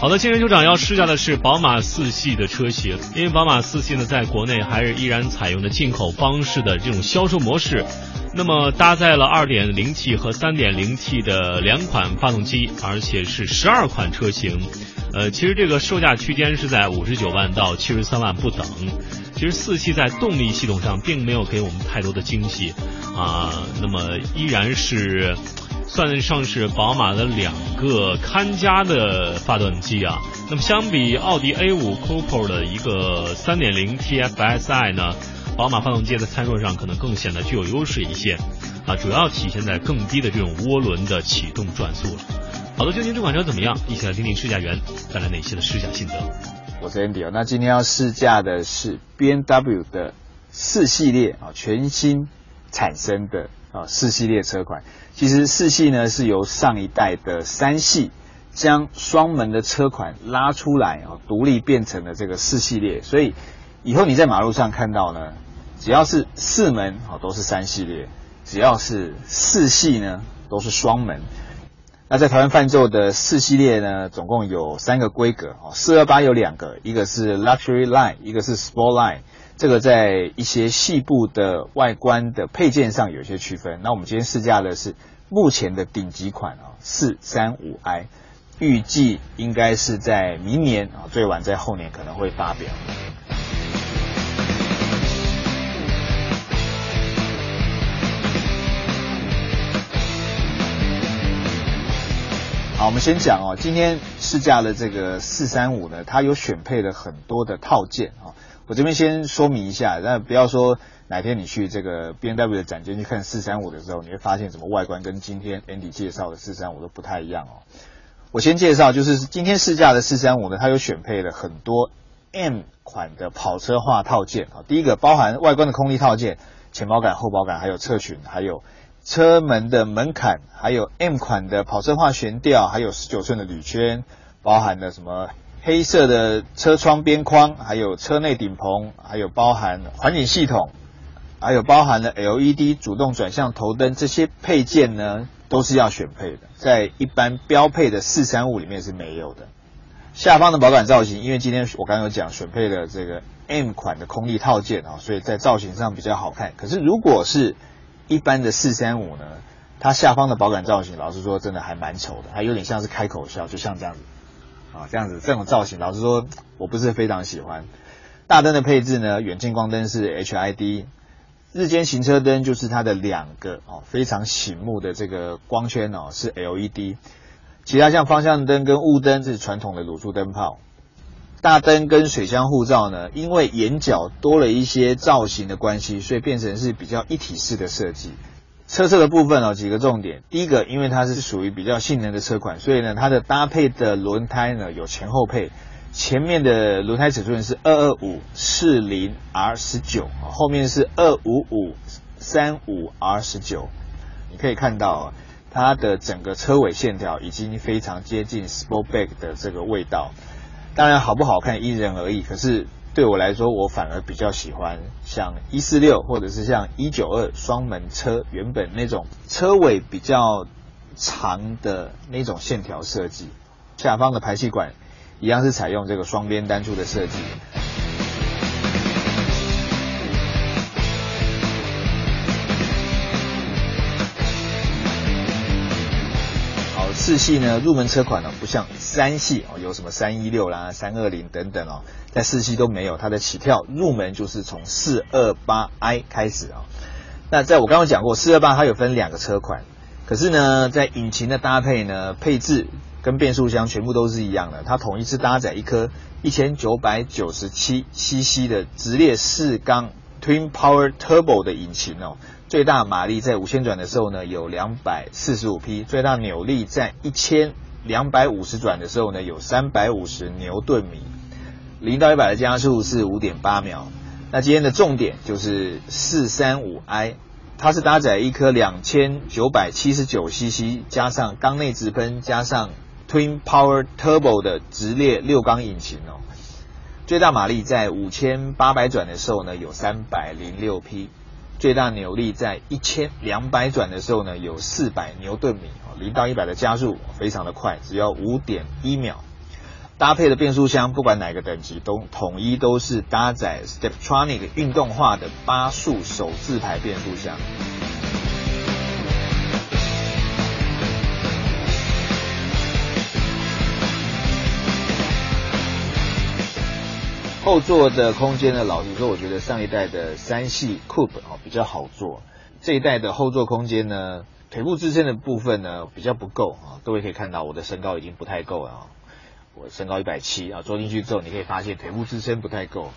好的，今天就长要试驾的是宝马四系的车型，因为宝马四系呢，在国内还是依然采用的进口方式的这种销售模式，那么搭载了 2.0T 和 3.0T 的两款发动机，而且是十二款车型，呃，其实这个售价区间是在五十九万到七十三万不等。其实四系在动力系统上并没有给我们太多的惊喜，啊，那么依然是。算得上是宝马的两个看家的发动机啊。那么相比奥迪 A5 Coupe 的一个3.0 TFSI 呢，宝马发动机在参数上可能更显得具有优势一些啊，主要体现在更低的这种涡轮的启动转速了。好的，究竟这款车怎么样？一起来听听试驾员带来哪些的试驾心得。我是 Andy 那今天要试驾的是 BMW 的四系列啊，全新产生的。啊，四系列车款，其实四系呢是由上一代的三系将双门的车款拉出来啊，独立变成了这个四系列。所以以后你在马路上看到呢，只要是四门啊都是三系列，只要是四系呢都是双门。那在台湾贩售的四系列呢，总共有三个规格哦，四二八有两个，一个是 Luxury Line，一个是 Sport Line。这个在一些细部的外观的配件上有一些区分。那我们今天试驾的是目前的顶级款啊，四三五 i，预计应该是在明年啊，最晚在后年可能会发表。好，我们先讲哦，今天试驾的这个四三五呢，它有选配了很多的套件啊。我这边先说明一下，那不要说哪天你去这个 B N W 的展间去看四三五的时候，你会发现什么外观跟今天 Andy 介绍的四三五都不太一样哦。我先介绍，就是今天试驾的四三五呢，它有选配了很多 M 款的跑车化套件啊。第一个包含外观的空力套件、前保杆、后保杆，还有侧裙，还有车门的门槛，还有 M 款的跑车化悬吊，还有十九寸的铝圈，包含了什么？黑色的车窗边框，还有车内顶棚，还有包含环境系统，还有包含了 LED 主动转向头灯，这些配件呢都是要选配的，在一般标配的四三五里面是没有的。下方的保杆造型，因为今天我刚刚有讲选配了这个 M 款的空力套件啊，所以在造型上比较好看。可是如果是一般的四三五呢，它下方的保杆造型，老实说真的还蛮丑的，还有点像是开口笑，就像这样子。啊，这样子这种造型，老实说，我不是非常喜欢。大灯的配置呢，远近光灯是 HID，日间行车灯就是它的两个哦，非常醒目的这个光圈哦是 LED。其他像方向灯跟雾灯是传统的卤素灯泡。大灯跟水箱护罩呢，因为眼角多了一些造型的关系，所以变成是比较一体式的设计。车侧的部分哦，几个重点。第一个，因为它是属于比较性能的车款，所以呢，它的搭配的轮胎呢有前后配。前面的轮胎尺寸是二二五四零 R 十九，后面是二五五三五 R 十九。你可以看到啊它的整个车尾线条已经非常接近 Sportback 的这个味道。当然，好不好看因人而异，可是。对我来说，我反而比较喜欢像一四六或者是像一九二双门车原本那种车尾比较长的那种线条设计，下方的排气管一样是采用这个双边单出的设计。四系呢，入门车款呢，不像三系哦，有什么三一六啦、三二零等等哦，在四系都没有，它的起跳入门就是从四二八 i 开始啊。那在我刚刚讲过，四二八它有分两个车款，可是呢，在引擎的搭配呢，配置跟变速箱全部都是一样的，它统一是搭载一颗一千九百九十七 cc 的直列四缸 Twin Power Turbo 的引擎哦。最大马力在五千转的时候呢，有两百四十五匹；最大扭力在一千两百五十转的时候呢，有三百五十牛顿米。零到一百的加速是五点八秒。那今天的重点就是四三五 i，它是搭载一颗两千九百七十九 cc 加上缸内直喷加上 Twin Power Turbo 的直列六缸引擎哦。最大马力在五千八百转的时候呢，有三百零六匹。最大扭力在一千两百转的时候呢，有四百牛顿米，零到一百的加速非常的快，只要五点一秒。搭配的变速箱，不管哪个等级都统一都是搭载 Steptronic 运动化的八速手自排变速箱。后座的空间呢，老实说，我觉得上一代的三系 Coupe 哦比较好坐，这一代的后座空间呢，腿部支撑的部分呢比较不够啊。各位可以看到，我的身高已经不太够了啊，我身高一百七啊，坐进去之后，你可以发现腿部支撑不太够。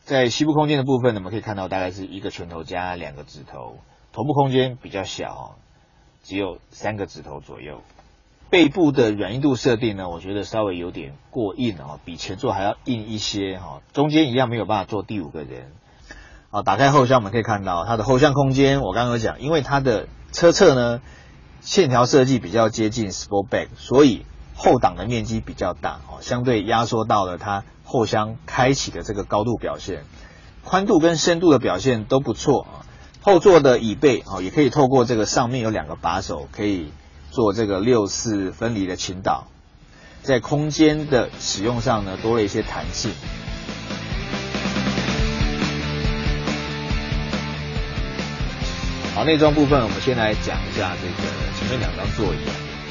在膝部空间的部分呢，我们可以看到大概是一个拳头加两个指头，头部空间比较小，只有三个指头左右。背部的软硬度设定呢，我觉得稍微有点过硬哦，比前座还要硬一些哈。中间一样没有办法坐第五个人。好，打开后箱我们可以看到它的后箱空间，我刚刚有讲，因为它的车侧呢线条设计比较接近 Sportback，所以后挡的面积比较大哦，相对压缩到了它后箱开启的这个高度表现，宽度跟深度的表现都不错啊。后座的椅背啊，也可以透过这个上面有两个把手可以。做这个六四分离的倾倒，在空间的使用上呢，多了一些弹性。好，内装部分我们先来讲一下这个前面两张座椅，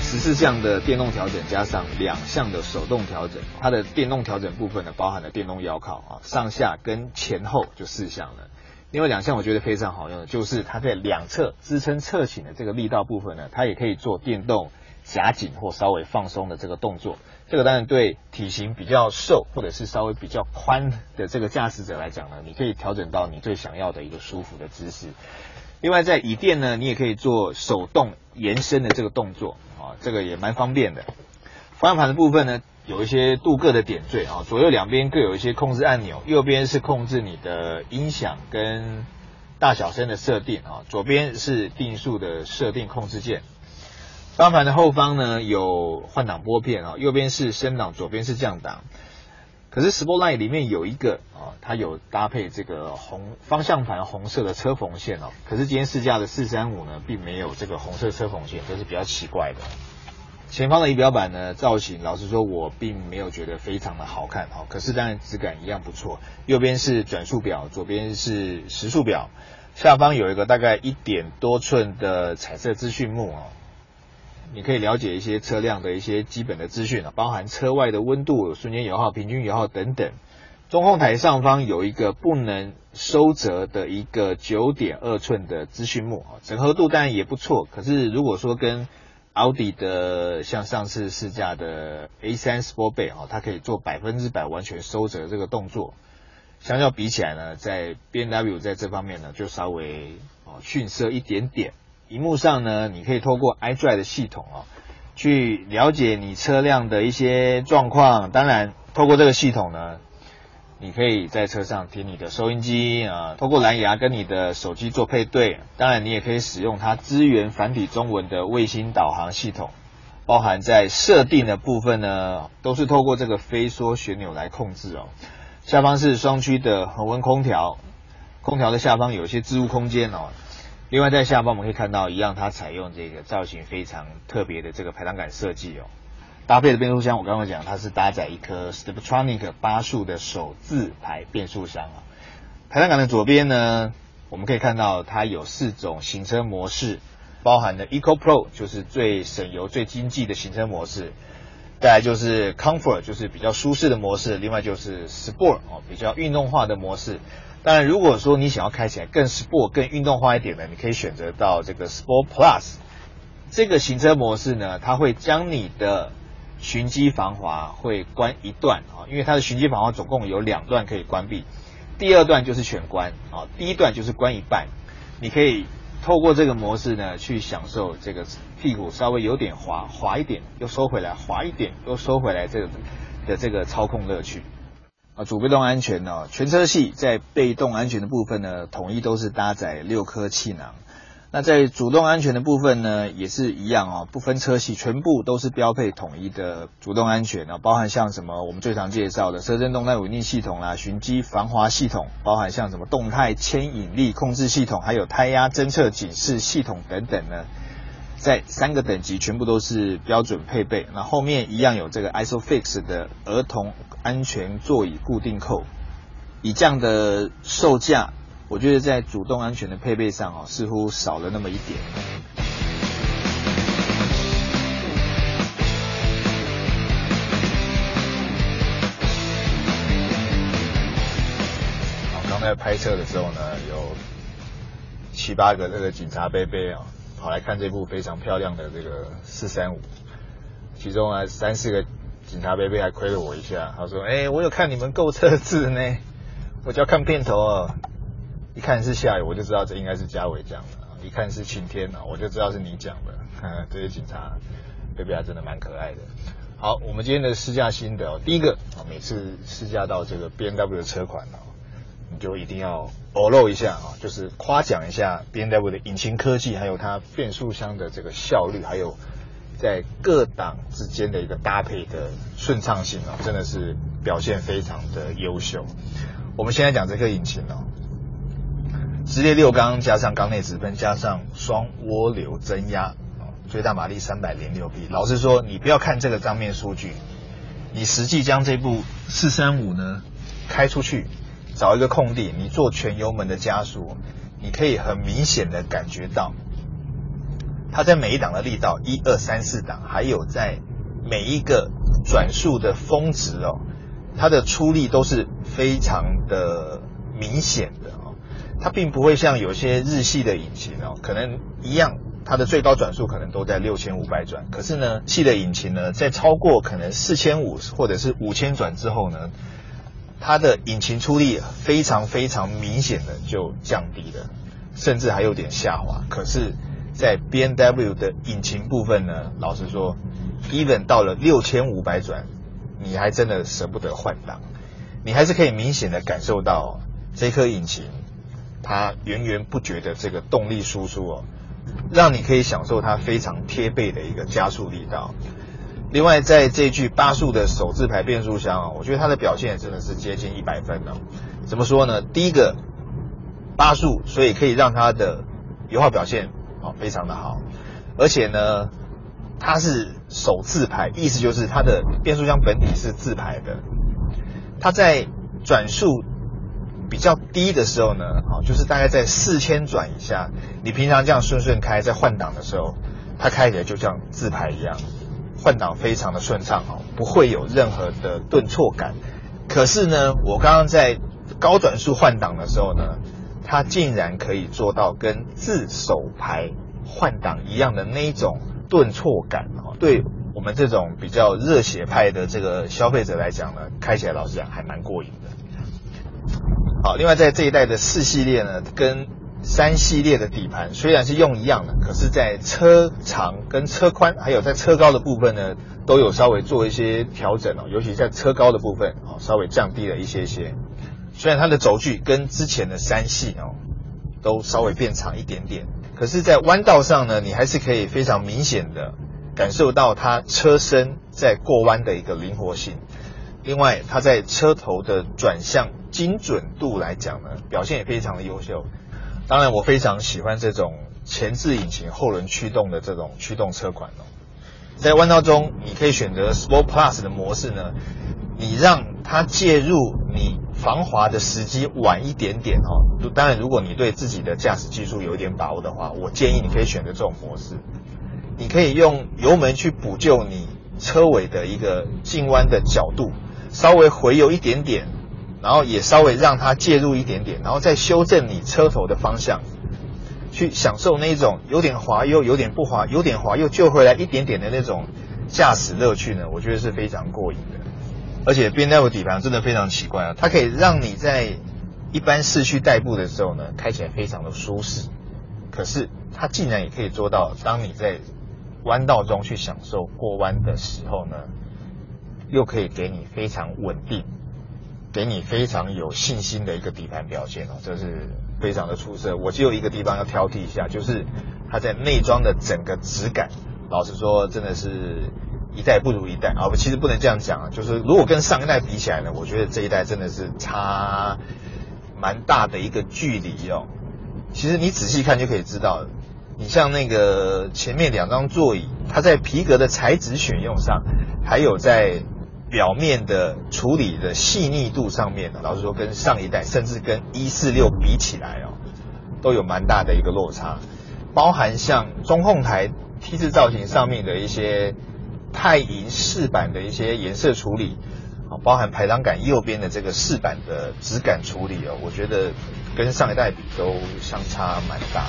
十四项的电动调整加上两项的手动调整。它的电动调整部分呢，包含了电动腰靠啊，上下跟前后就四项了。另外两项我觉得非常好用的，就是它在两侧支撑侧倾的这个力道部分呢，它也可以做电动夹紧或稍微放松的这个动作。这个当然对体型比较瘦或者是稍微比较宽的这个驾驶者来讲呢，你可以调整到你最想要的一个舒服的姿势。另外在椅垫呢，你也可以做手动延伸的这个动作啊，这个也蛮方便的。方向盘的部分呢？有一些镀铬的点缀啊，左右两边各有一些控制按钮，右边是控制你的音响跟大小声的设定啊，左边是定速的设定控制键。方向盘的后方呢有换挡拨片啊，右边是升档，左边是降档。可是 Sportline 里面有一个啊，它有搭配这个红方向盘红色的车缝线哦，可是今天试驾的四三五呢，并没有这个红色车缝线，这是比较奇怪的。前方的仪表板呢，造型老实说，我并没有觉得非常的好看哈。可是当然质感一样不错。右边是转速表，左边是时速表，下方有一个大概一点多寸的彩色资讯幕哦，你可以了解一些车辆的一些基本的资讯啊，包含车外的温度、瞬间油耗、平均油耗等等。中控台上方有一个不能收折的一个九点二寸的资讯幕啊，整合度当然也不错。可是如果说跟奥迪的像上次试驾的 A3 Sportback 哦，它可以做百分之百完全收折这个动作，相较比起来呢，在 BMW 在这方面呢就稍微哦逊色一点点。荧幕上呢，你可以透过 iDrive 的系统哦，去了解你车辆的一些状况。当然，透过这个系统呢。你可以在车上听你的收音机啊，通过蓝牙跟你的手机做配对。当然，你也可以使用它支援繁体中文的卫星导航系统。包含在设定的部分呢，都是透过这个飞梭旋钮来控制哦。下方是双区的恒温空调，空调的下方有一些置物空间哦。另外，在下方我们可以看到，一样它采用这个造型非常特别的这个排挡杆设计哦。搭配的变速箱，我刚刚讲它是搭载一颗 Steptronic 八速的手自排变速箱啊。排档杆的左边呢，我们可以看到它有四种行车模式，包含的 Eco Pro 就是最省油、最经济的行车模式，再来就是 Comfort 就是比较舒适的模式，另外就是 Sport 哦比较运动化的模式。当然，如果说你想要开起来更 Sport、更运动化一点的，你可以选择到这个 Sport Plus 这个行车模式呢，它会将你的循迹防滑会关一段啊，因为它的循迹防滑总共有两段可以关闭，第二段就是全关啊，第一段就是关一半，你可以透过这个模式呢去享受这个屁股稍微有点滑，滑一点又收回来，滑一点又收回来这个的这个操控乐趣啊。主被动安全呢，全车系在被动安全的部分呢，统一都是搭载六颗气囊。那在主动安全的部分呢，也是一样哦，不分车系，全部都是标配统一的主动安全啊，包含像什么我们最常介绍的车身动态稳定系统啦、循迹防滑系统，包含像什么动态牵引力控制系统，还有胎压侦测警示系统等等呢。在三个等级全部都是标准配备，那后面一样有这个 ISOFIX 的儿童安全座椅固定扣。以这样的售价，我觉得在主动安全的配备上哦，似乎少了那么一点。好，刚才拍摄的时候呢，有七八个这个警察贝贝啊。跑来看这部非常漂亮的这个四三五，其中啊三四个警察贝贝还亏了我一下，他说：“哎，我有看你们购车字呢，我就要看片头哦，一看是下雨，我就知道这应该是嘉伟讲的；一看是晴天啊，我就知道是你讲的。这些警察贝贝还真的蛮可爱的。好，我们今天的试驾心得哦，第一个啊，每次试驾到这个 B M W 的车款哦。你就一定要裸露一下啊，就是夸奖一下 B M W 的引擎科技，还有它变速箱的这个效率，还有在各档之间的一个搭配的顺畅性啊，真的是表现非常的优秀。我们现在讲这个引擎哦，直列六缸加上缸内直喷加上双涡流增压，最大马力三百零六匹。老实说，你不要看这个账面数据，你实际将这部四三五呢开出去。找一个空地，你做全油门的加速，你可以很明显的感觉到，它在每一档的力道，一二三四档，还有在每一个转速的峰值哦，它的出力都是非常的明显的。它并不会像有些日系的引擎哦，可能一样，它的最高转速可能都在六千五百转，可是呢，系的引擎呢，在超过可能四千五或者是五千转之后呢。它的引擎出力非常非常明显的就降低了，甚至还有点下滑。可是，在 B N W 的引擎部分呢，老实说，even 到了六千五百转，你还真的舍不得换挡，你还是可以明显的感受到这颗引擎它源源不绝的这个动力输出哦，让你可以享受它非常贴背的一个加速力道。另外，在这具八速的手自排变速箱啊，我觉得它的表现真的是接近一百分了。怎么说呢？第一个，八速，所以可以让它的油耗表现啊非常的好，而且呢，它是手自排，意思就是它的变速箱本体是自排的。它在转速比较低的时候呢，啊，就是大概在四千转以下，你平常这样顺顺开，在换挡的时候，它开起来就像自排一样。换挡非常的顺畅哦，不会有任何的顿挫感。可是呢，我刚刚在高转速换挡的时候呢，它竟然可以做到跟自手排换挡一样的那一种顿挫感哦。对我们这种比较热血派的这个消费者来讲呢，开起来老实讲还蛮过瘾的。好，另外在这一代的四系列呢，跟三系列的底盘虽然是用一样的，可是，在车长跟车宽，还有在车高的部分呢，都有稍微做一些调整哦。尤其在车高的部分哦，稍微降低了一些些。虽然它的轴距跟之前的三系哦，都稍微变长一点点，可是，在弯道上呢，你还是可以非常明显的感受到它车身在过弯的一个灵活性。另外，它在车头的转向精准度来讲呢，表现也非常的优秀。当然，我非常喜欢这种前置引擎、后轮驱动的这种驱动车款哦。在弯道中，你可以选择 Sport Plus 的模式呢，你让它介入你防滑的时机晚一点点哦。当然，如果你对自己的驾驶技术有一点把握的话，我建议你可以选择这种模式。你可以用油门去补救你车尾的一个进弯的角度，稍微回油一点点。然后也稍微让它介入一点点，然后再修正你车头的方向，去享受那种有点滑又有点不滑，有点滑又救回来一点点的那种驾驶乐趣呢，我觉得是非常过瘾的。而且 B N W 底盘真的非常奇怪啊，它可以让你在一般市区代步的时候呢，开起来非常的舒适，可是它竟然也可以做到，当你在弯道中去享受过弯的时候呢，又可以给你非常稳定。给你非常有信心的一个底盘表现哦，这是非常的出色。我只有一个地方要挑剔一下，就是它在内装的整个质感，老实说，真的是一代不如一代啊。其实不能这样讲啊，就是如果跟上一代比起来呢，我觉得这一代真的是差蛮大的一个距离哦。其实你仔细看就可以知道，你像那个前面两张座椅，它在皮革的材质选用上，还有在表面的处理的细腻度上面，老实说，跟上一代甚至跟一四六比起来哦，都有蛮大的一个落差。包含像中控台 T 字造型上面的一些钛银饰板的一些颜色处理，啊，包含排档杆右边的这个饰板的质感处理哦，我觉得跟上一代比都相差蛮大。